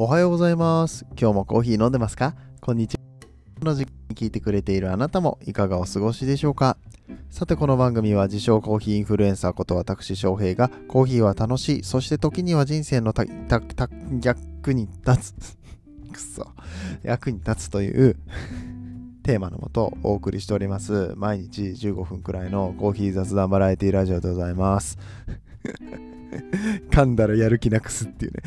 おはようございます。今日もコーヒー飲んでますか？こんにちは。この時間に聞いてくれているあなたもいかがお過ごしでしょうか？さてこの番組は自称コーヒーインフルエンサーこと私翔平がコーヒーは楽しい、そして時には人生のたたた役に立つ、くそ、役に立つというテーマのもとお送りしております毎日15分くらいのコーヒー雑談バラエティラジオでございます。噛んだらやる気なくすっていうね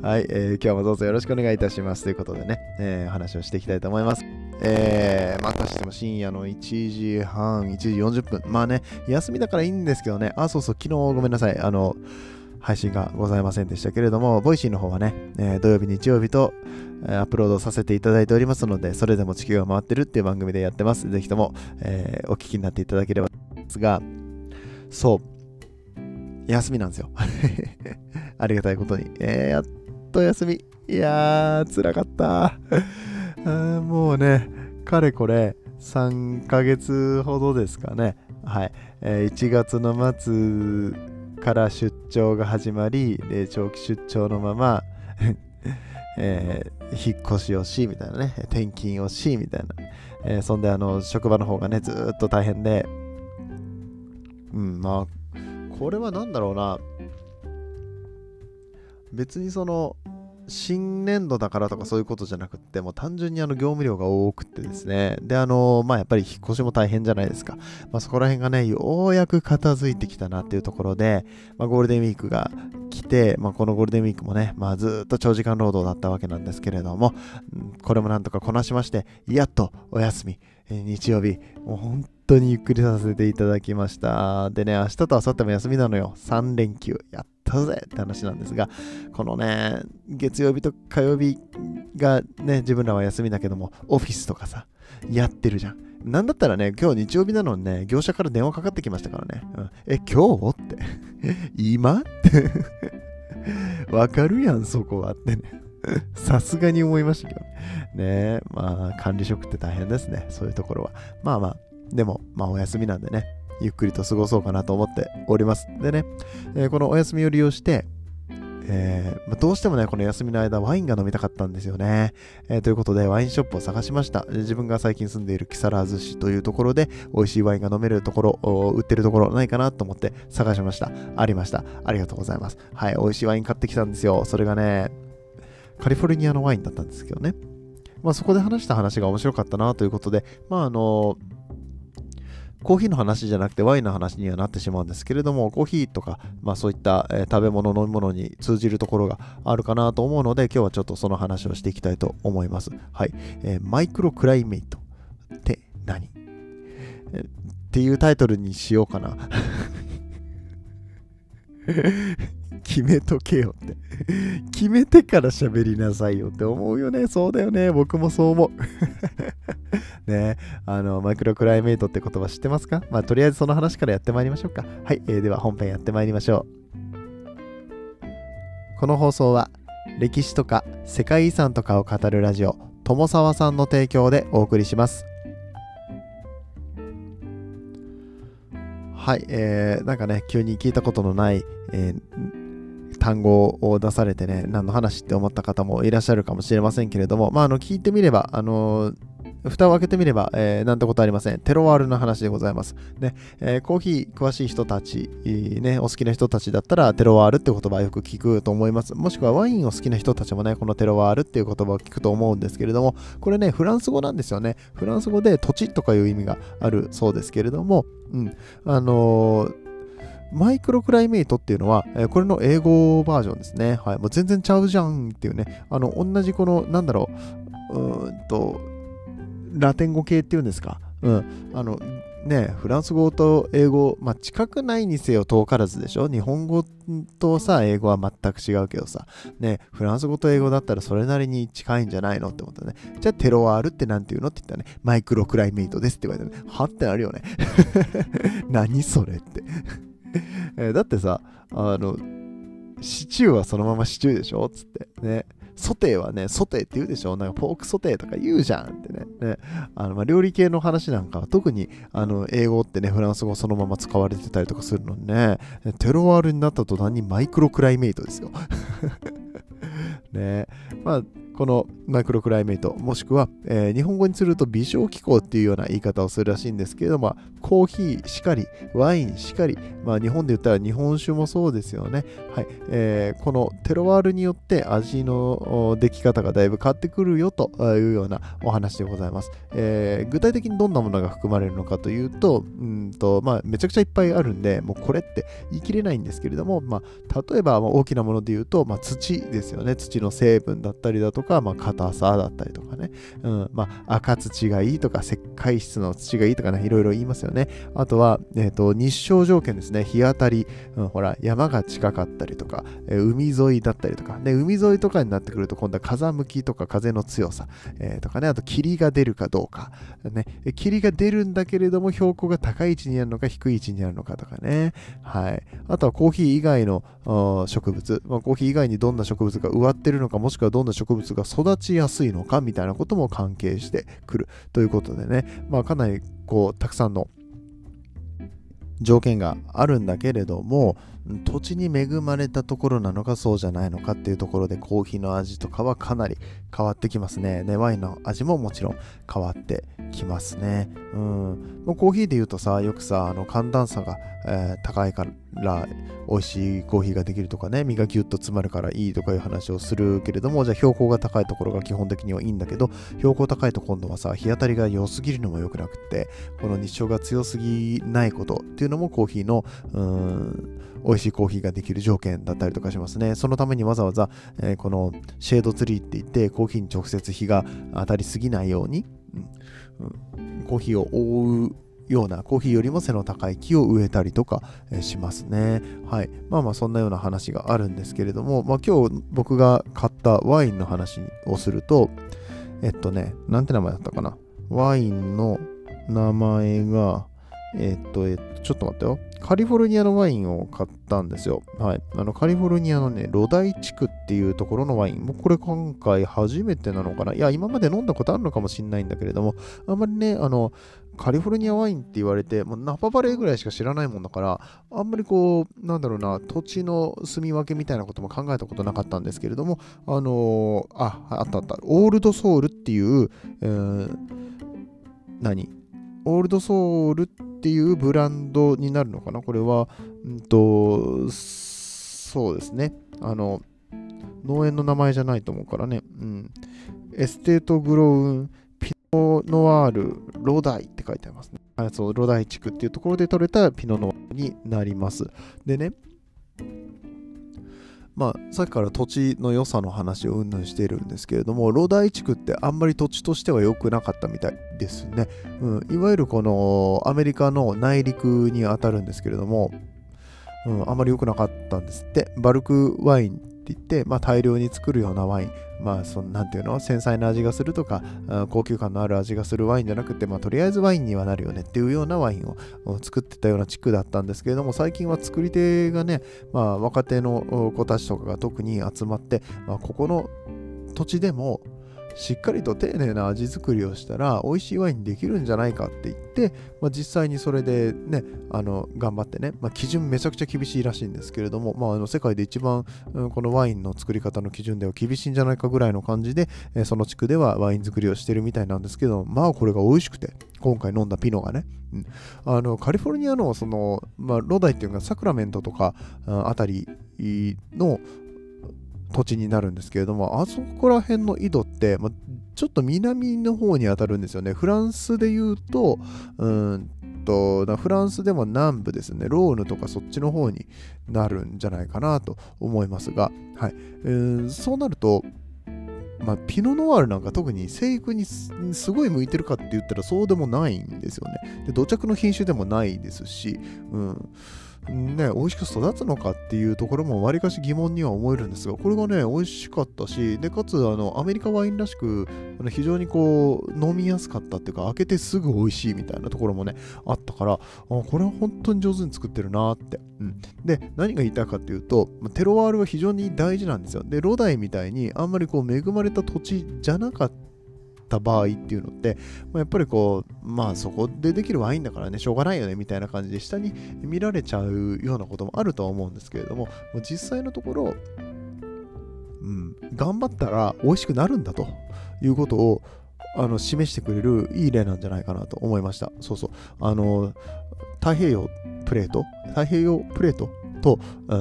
はい、えー今日もどうぞよろしくお願いいたしますということでね、えー話をしていきたいと思います。えー、またしても深夜の1時半、1時40分。まあね、休みだからいいんですけどね、あ、そうそう、昨日ごめんなさい。あの、配信がございませんでしたけれども、ボイシーの方はね、えー土曜日、日曜日と、えーアップロードさせていただいておりますので、それでも地球が回ってるっていう番組でやってます。ぜひとも、えーお聞きになっていただければと思いますが、そう、休みなんですよ。ありがたいことに。えーやっと休み。いやー、辛かった。あもうね、かれこれ3ヶ月ほどですかね。はい。えー1月の末から出張が始まり、で長期出張のまま、えー引っ越しをし、みたいなね、転勤をし、みたいな。えーそんで、あの、職場の方がね、ずっと大変で、うん、まあ、これは何だろうな。別にその、新年度だからとかそういうことじゃなくって、もう単純にあの業務量が多くてですね、で、あの、まあやっぱり引っ越しも大変じゃないですか。まあそこら辺がね、ようやく片付いてきたなっていうところで、まあゴールデンウィークが来て、まあこのゴールデンウィークもね、まあずっと長時間労働だったわけなんですけれども、これもなんとかこなしまして、やっとお休み、日曜日、もう本当にゆっくりさせていただきました。でね、明日と明後日も休みなのよ。3連休。やったぜって話なんですが、このね、月曜日と火曜日がね、自分らは休みだけども、オフィスとかさ、やってるじゃん。なんだったらね、今日日曜日なのにね、業者から電話かかってきましたからね。うん、え、今日？って。今？って。わかるやん、そこはってね。さすがに思いましたけどね。ね、まあ、管理職って大変ですね。そういうところは。まあまあ、でも、まあ、お休みなんでね、ゆっくりと過ごそうかなと思っております。でね、えーこのお休みを利用して、えーまあどうしてもね、この休みの間、ワインが飲みたかったんですよね。えーということで、ワインショップを探しました。自分が最近住んでいる木更津市というところで、美味しいワインが飲めるところ、売ってるところないかなと思って探しました。ありました。ありがとうございます。はい、美味しいワイン買ってきたんですよ。それがね、カリフォルニアのワインだったんですけどね。まあそこで話した話が面白かったなということで、まああのコーヒーの話じゃなくてワインの話にはなってしまうんですけれども、コーヒーとか、まあそういった、えー食べ物、飲み物に通じるところがあるかなと思うので、今日はちょっとその話をしていきたいと思います。はい。えーマイクロクライメイトって何、えーっていうタイトルにしようかな。決めとけよって。決めてから喋りなさいよって思うよね。そうだよね。僕もそう思う。ねあの、マイクロクライメイトって言葉知ってますか？まあ、とりあえずその話からやってまいりましょうか。はい、えーでは本編やってまいりましょう。この放送は、歴史とか世界遺産とかを語るラジオ、友沢さんの提供でお送りします。はい、えー、なんかね、急に聞いたことのない、えー単語を出されてね、何の話って思った方もいらっしゃるかもしれませんけれども、まあ、あの、聞いてみれば、あの蓋を開けてみれば、えーなんてことありません。テロワールの話でございます。ね、えーコーヒー詳しい人たち、ね、お好きな人たちだったら、テロワールって言葉よく聞くと思います。もしくはワインを好きな人たちもね、このテロワールっていう言葉を聞くと思うんですけれども、これね、フランス語なんですよね。フランス語で土地とかいう意味があるそうですけれども、うん、あのーマイクロクライメイトっていうのは、えーこれの英語バージョンですね。はい。もう全然ちゃうじゃんっていうね。あの、同じこの、なんだろう、うーんと、ラテン語系っていうんですか？うん。あの、ね、フランス語と英語、まあ、近くないにせよ遠からずでしょ？日本語とさ、英語は全く違うけどさ、ね、フランス語と英語だったらそれなりに近いんじゃないのって思ったね。じゃあ、テロワールってなんて言うのって言ったらね、マイクロクライメイトですって言われたね。はってなるよね。何それって。えだってさ、あの、シチューはそのままシチューでしょ？つって。ね。ソテーはね、ソテーって言うでしょ？なんかポークソテーとか言うじゃんってね。ねあのまあ料理系の話なんかは特にあの英語ってね、フランス語そのまま使われてたりとかするのにね、テロワールになった途端にマイクロクライメイトですよ。ねまあこのマイクロクライメイト、もしくは、えー、日本語にすると微小気候っていうような言い方をするらしいんですけれども、コーヒーしかり、ワインしかり、まあ、日本で言ったら日本酒もそうですよね。はいえー、このテロワールによって味の出来方がだいぶ変わってくるよというようなお話でございます。えー、具体的にどんなものが含まれるのかというと、うんとまあ、めちゃくちゃいっぱいあるんで、もうこれって言い切れないんですけれども、まあ、例えば大きなもので言うと、まあ、土ですよね。土の成分だったりだととか、まあ、硬さだったりとかね、うん、まあ、赤土がいいとか、石灰質の土がいいとかね、いろいろ言いますよね。あとは、えっ、ー、と、日照条件ですね、日当たり、うん、ほら、山が近かったりとか、えー、海沿いだったりとか、ね、海沿いとかになってくると、今度は風向きとか風の強さ、えー、とかね、あと霧が出るかどうか、ね、霧が出るんだけれども、標高が高い位置にあるのか、低い位置にあるのかとかね、はい。あとはコーヒー以外の植物、まあ、コーヒー以外にどんな植物が植わってるのか、もしくはどんな植物が育ちやすいのかみたいなことも関係してくるということでね、まあ、かなりこうたくさんの条件があるんだけれども土地に恵まれたところなのかそうじゃないのかっていうところでコーヒーの味とかはかなり変わってきますね。ねワインの味ももちろん変わってきますね。うん。もうコーヒーで言うとさ、よくさ、あの寒暖差が、えー、高いから美味しいコーヒーができるとかね、身がギュッと詰まるからいいとかいう話をするけれども、じゃあ標高が高いところが基本的にはいいんだけど、標高高いと今度はさ、日当たりが良すぎるのも良くなくて、この日照が強すぎないことっていうのもコーヒーの、うん、美味しいコーヒーができる条件だったりとかしますね。そのためにわざわざ、えー、このシェードツリーって言って、コーヒーに直接日が当たりすぎないように、うんうん、コーヒーを覆うようなコーヒーよりも背の高い木を植えたりとかしますね。はい。まあまあそんなような話があるんですけれども、まあ今日僕が買ったワインの話をすると、えっとね、なんて名前だったかな？ワインの名前が、えっと、えっと、ちょっと待ってよ。カリフォルニアのワインを買ったんですよ。はい。あの、カリフォルニアのね、ロダイ地区っていうところのワイン。もうこれ今回初めてなのかな？いや、今まで飲んだことあるのかもしれないんだけれども、あんまりね、あの、カリフォルニアワインって言われて、もうナパバレーぐらいしか知らないもんだから、あんまりこう、なんだろうな、土地の住み分けみたいなことも考えたことなかったんですけれども、あのー、あ、あったあった、オールドソウルっていう、えー、何？オールドソウルってっていうブランドになるのかな？これは、うんと、そうですね。あの、農園の名前じゃないと思うからね。うん。エステートグロウンピノノワールロダイって書いてありますね。そうロダイ地区っていうところで取れたピノノワールになります。でね、まあ、さっきから土地の良さの話をうんぬんしているんですけれども、ロダイ地区ってあんまり土地としては良くなかったみたいですね。うん、いわゆるこのアメリカの内陸にあたるんですけれども、うん、あんまり良くなかったんですって。バルクワインって言って、まあ、大量に作るようなワイン、まあ、そのなんていうの、繊細な味がするとか、高級感のある味がするワインじゃなくて、まあ、とりあえずワインにはなるよねっていうようなワインを作ってたような地区だったんですけれども、最近は作り手がね、まあ、若手の子たちとかが特に集まって、まあ、ここの土地でも、しっかりと丁寧な味作りをしたら美味しいワインできるんじゃないかって言って、まあ、実際にそれでねあの頑張ってね、まあ、基準めちゃくちゃ厳しいらしいんですけれども、まあ、あの世界で一番、うん、このワインの作り方の基準では厳しいんじゃないかぐらいの感じで、えー、その地区ではワイン作りをしてるみたいなんですけどまあこれが美味しくて今回飲んだピノがね、うん、あのカリフォルニアのその、まあ、ロダイっていうかサクラメントとかあたりの土地になるんですけれども、あそこら辺の井戸って、まちょっと南の方に当たるんですよね。フランスで言うと、うんと、フランスでも南部ですね、ローヌとかそっちの方になるんじゃないかなと思いますが、はい。えー、そうなると、まあ、ピノノワールなんか特に生育にすごい向いてるかって言ったらそうでもないんですよね。で土着の品種でもないですし、うん。ね、美味しく育つのかっていうところもわりかし疑問には思えるんですが、これがね、美味しかったし、で、かつ、あの、アメリカワインらしく、あの非常にこう、飲みやすかったっていうか、開けてすぐ美味しいみたいなところもね、あったから、あこれは本当に上手に作ってるなって。うん。で、何が言いたいかっていうと、テロワールは非常に大事なんですよ。で、ロダイみたいに、あんまりこう、恵まれた土地じゃなかった。た場合っていうのって、まあ、やっぱりこう、まあそこでできるワインだからね、しょうがないよねみたいな感じで下に見られちゃうようなこともあるとは思うんですけれども、もう実際のところ、うん、頑張ったら美味しくなるんだということをあの示してくれるいい例なんじゃないかなと思いました。そうそう。あの、太平洋プレート、太平洋プレートと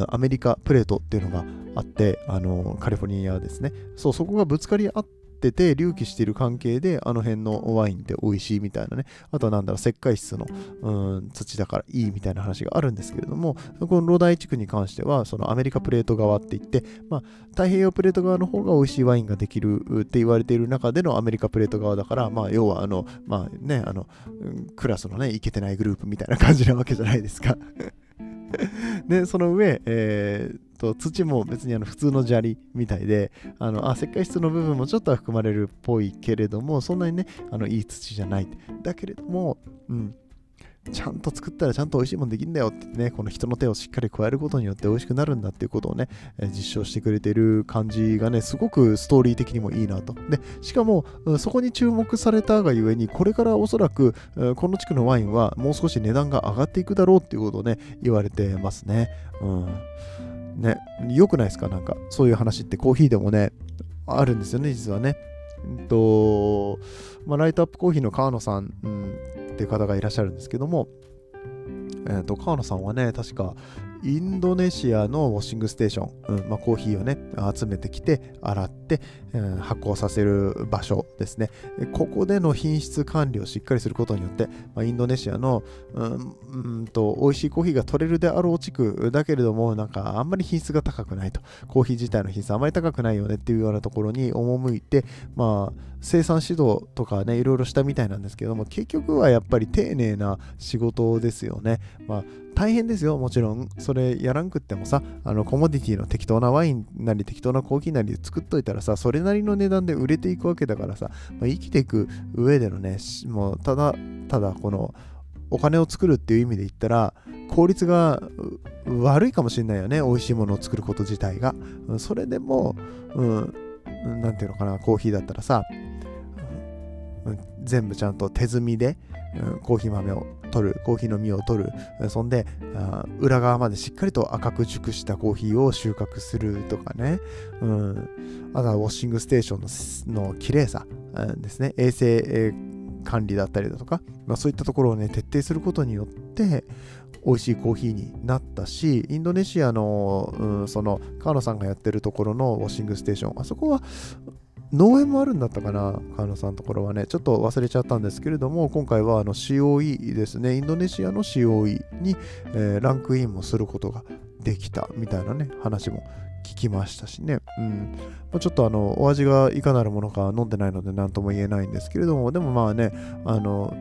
アメリカプレートっていうのがあって、あの、カリフォルニアですね。そう、そこがぶつかり合っ、ってて隆起している関係であの辺のワインって美味しいみたいなね。あとはなんだろう石灰質のうん土だからいいみたいな話があるんですけれどもこのロダイ地区に関してはそのアメリカプレート側って言って、まあ、太平洋プレート側の方が美味しいワインができるって言われている中でのアメリカプレート側だからまあ要はあのまあねあのクラスのねいけてないグループみたいな感じなわけじゃないですか。で、その上、えー、と土も別にあの普通の砂利みたいで、あのあ石灰質の部分もちょっとは含まれるっぽいけれども、そんなにね、あのいい土じゃない。だけれども、うん、ちゃんと作ったらちゃんと美味しいもんできんだよってね、この人の手をしっかり加えることによって美味しくなるんだっていうことをね、え実証してくれてる感じがね、すごくストーリー的にもいいなと。で、しかも、そこに注目されたがゆえに、これからおそらく、この地区のワインはもう少し値段が上がっていくだろうっていうことをね、言われてますね。うん。ね、良くないですか？なんか、そういう話ってコーヒーでもね、あるんですよね、実はね。うんと、まあ、ライトアップコーヒーの川野さん、うんっていう方がいらっしゃるんですけども、えーと、川野さんはね、確かインドネシアのウォッシングステーション、うんまあ、コーヒーをね、集めてきて、洗って、うん、発酵させる場所ですね。ここでの品質管理をしっかりすることによって、まあ、インドネシアの、うん、うんと美味しいコーヒーが取れるであろう地区だけれども、なんかあんまり品質が高くないと。コーヒー自体の品質あまり高くないよねっていうようなところに赴いて、まあ、生産指導とかね、いろいろしたみたいなんですけども、結局はやっぱり丁寧な仕事ですよね。まあ、大変ですよ、もちろん。それやらんくってもさ、あのコモディティの適当なワインなり適当なコーヒーなり作っといたらさ、それなりの値段で売れていくわけだからさ、まあ、生きていく上でのね、もうただただこのお金を作るっていう意味で言ったら、効率が悪いかもしれないよね、美味しいものを作ること自体が。それでも、うん、なんていうのかな、コーヒーだったらさ、全部ちゃんと手摘みで、コーヒー豆を取る、コーヒーの実を取る、そんで裏側までしっかりと赤く熟したコーヒーを収穫するとかね、うん、あとはウォッシングステーションのの綺麗さ、うん、ですね、衛生、管理だったりだとか、まあ、そういったところをね、徹底することによって、美味しいコーヒーになったし、インドネシアの、うん、その、川野さんがやってるところのウォッシングステーション、あそこは農園もあるんだったかな、川野さんのところはね、ちょっと忘れちゃったんですけれども、今回はあの COE ですね、インドネシアの COE に、えー、ランクインもすることができたみたいなね、話も聞きましたしね、うん、まあ、ちょっとあの、お味がいかなるものか飲んでないので何とも言えないんですけれども、でもまあね、あの、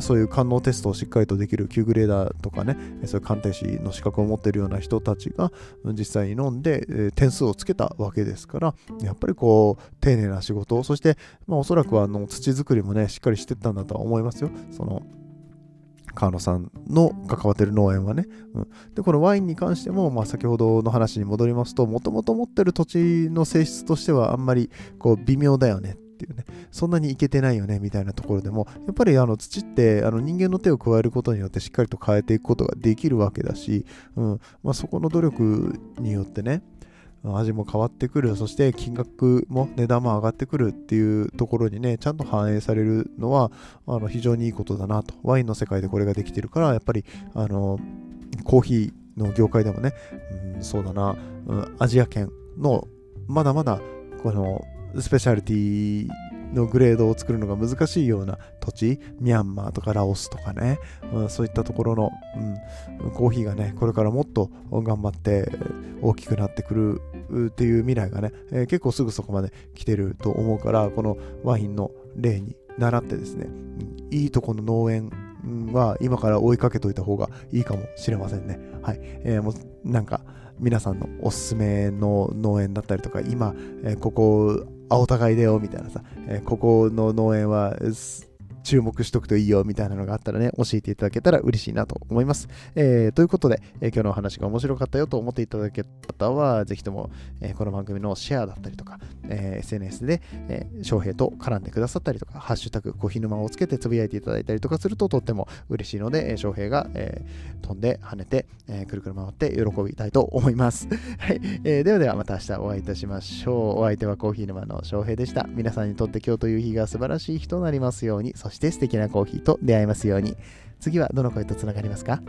そういう官能テストをしっかりとできる Q グレーダーとかね、そういう鑑定士の資格を持っているような人たちが実際に飲んで点数をつけたわけですから、やっぱりこう、丁寧な仕事、そして、まあ、おそらくあの土作りもね、しっかりしてったんだとは思いますよ。その川野さんの関わってる農園はね。うん、で、このワインに関しても、まあ、先ほどの話に戻りますと、もともと持ってる土地の性質としてはあんまりこう微妙だよねっていうね、そんなにいけてないよねみたいなところでも、やっぱりあの土ってあの人間の手を加えることによってしっかりと変えていくことができるわけだし、うんまあ、そこの努力によってね、味も変わってくる、そして金額も値段も上がってくるっていうところにね、ちゃんと反映されるのはあの非常にいいことだなと。ワインの世界でこれができてるから、やっぱりあのコーヒーの業界でもね、うん、そうだな、うん、アジア圏のまだまだこのスペシャリティのグレードを作るのが難しいような土地、ミャンマーとかラオスとかね、うん、そういったところの、うん、コーヒーがね、これからもっと頑張って大きくなってくるっていう未来がね、えー、結構すぐそこまで来てると思うから、このワインの例に習ってですね、うん、いいとこの農園は今から追いかけといた方がいいかもしれませんね。はい。えー、もうなんか皆さんのおすすめの農園だったりとか、今、えー、ここあ、お互いだよみたいなさ、えー、ここの農園は注目しとくといいよみたいなのがあったらね、教えていただけたら嬉しいなと思います。えー、ということで、えー、今日のお話が面白かったよと思っていただけた方は、ぜひとも、えー、この番組のシェアだったりとか、えー、SNS で、えー、翔平と絡んでくださったりとか、ハッシュタグ、コヒー沼をつけてつぶやいていただいたりとかするととっても嬉しいので、えー、翔平が、えー、飛んで跳ねて、えー、くるくる回って喜びたいと思います。はい、えー。ではではまた明日お会いいたしましょう。お相手はコーヒー沼の翔平でした。皆さんにとって今日という日が素晴らしい日となりますように、そして素敵なコーヒーと出会えますように。次はどの声とつながりますか？